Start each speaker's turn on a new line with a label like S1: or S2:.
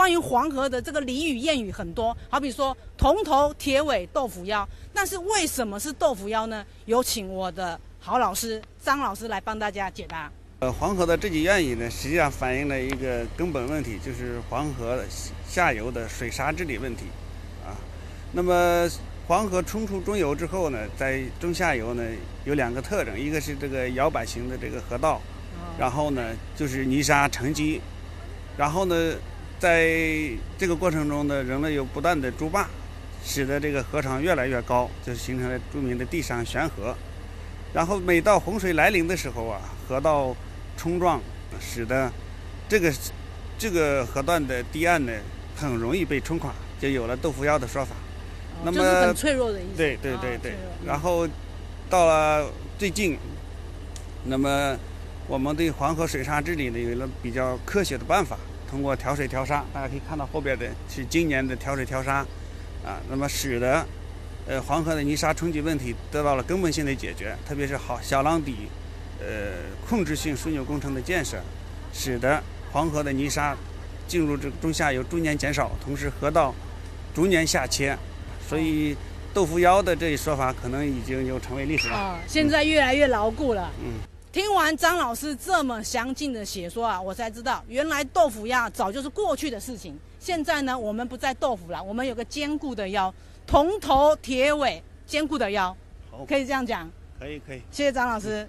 S1: 关于黄河的这个俚语谚语很多，好比说“铜头铁尾豆腐腰”，但是为什么是豆腐腰呢？有请我的好老师张老师来帮大家解答。
S2: 呃，黄河的这句谚语呢，实际上反映了一个根本问题，就是黄河下游的水沙治理问题，啊，那么黄河冲出中游之后呢，在中下游呢有两个特征，一个是这个摇摆型的这个河道，然后呢就是泥沙沉积，然后呢在这个过程中呢，人类有不断的筑坝，使得这个河床越来越高，就形成了著名的地上悬河，然后每到洪水来临的时候啊，河道冲撞使得这个这个河段的堤岸呢很容易被冲垮，就有了“豆腐腰”的说法。
S1: 那么很脆弱的意思。
S2: 对对对对。然后到了最近，那么我们对黄河水沙治理呢有了比较科学的办法，通过调水调沙，大家可以看到后边的是今年的调水调沙，啊，那么使得呃黄河的泥沙冲击问题得到了根本性的解决，特别是好小浪底。呃，控制性枢纽工程的建设，使得黄河的泥沙进入这个中下游逐年减少，同时河道逐年下切，所以“豆腐腰”的这一说法可能已经就成为历史了。啊，
S1: 现在越来越牢固了。嗯，听完张老师这么详尽的解说啊，我才知道原来豆腐鸭早就是过去的事情。现在呢，我们不再豆腐了，我们有个坚固的腰，铜头铁尾，坚固的腰，可以这样讲。
S2: 可以可以。
S1: 谢谢张老师。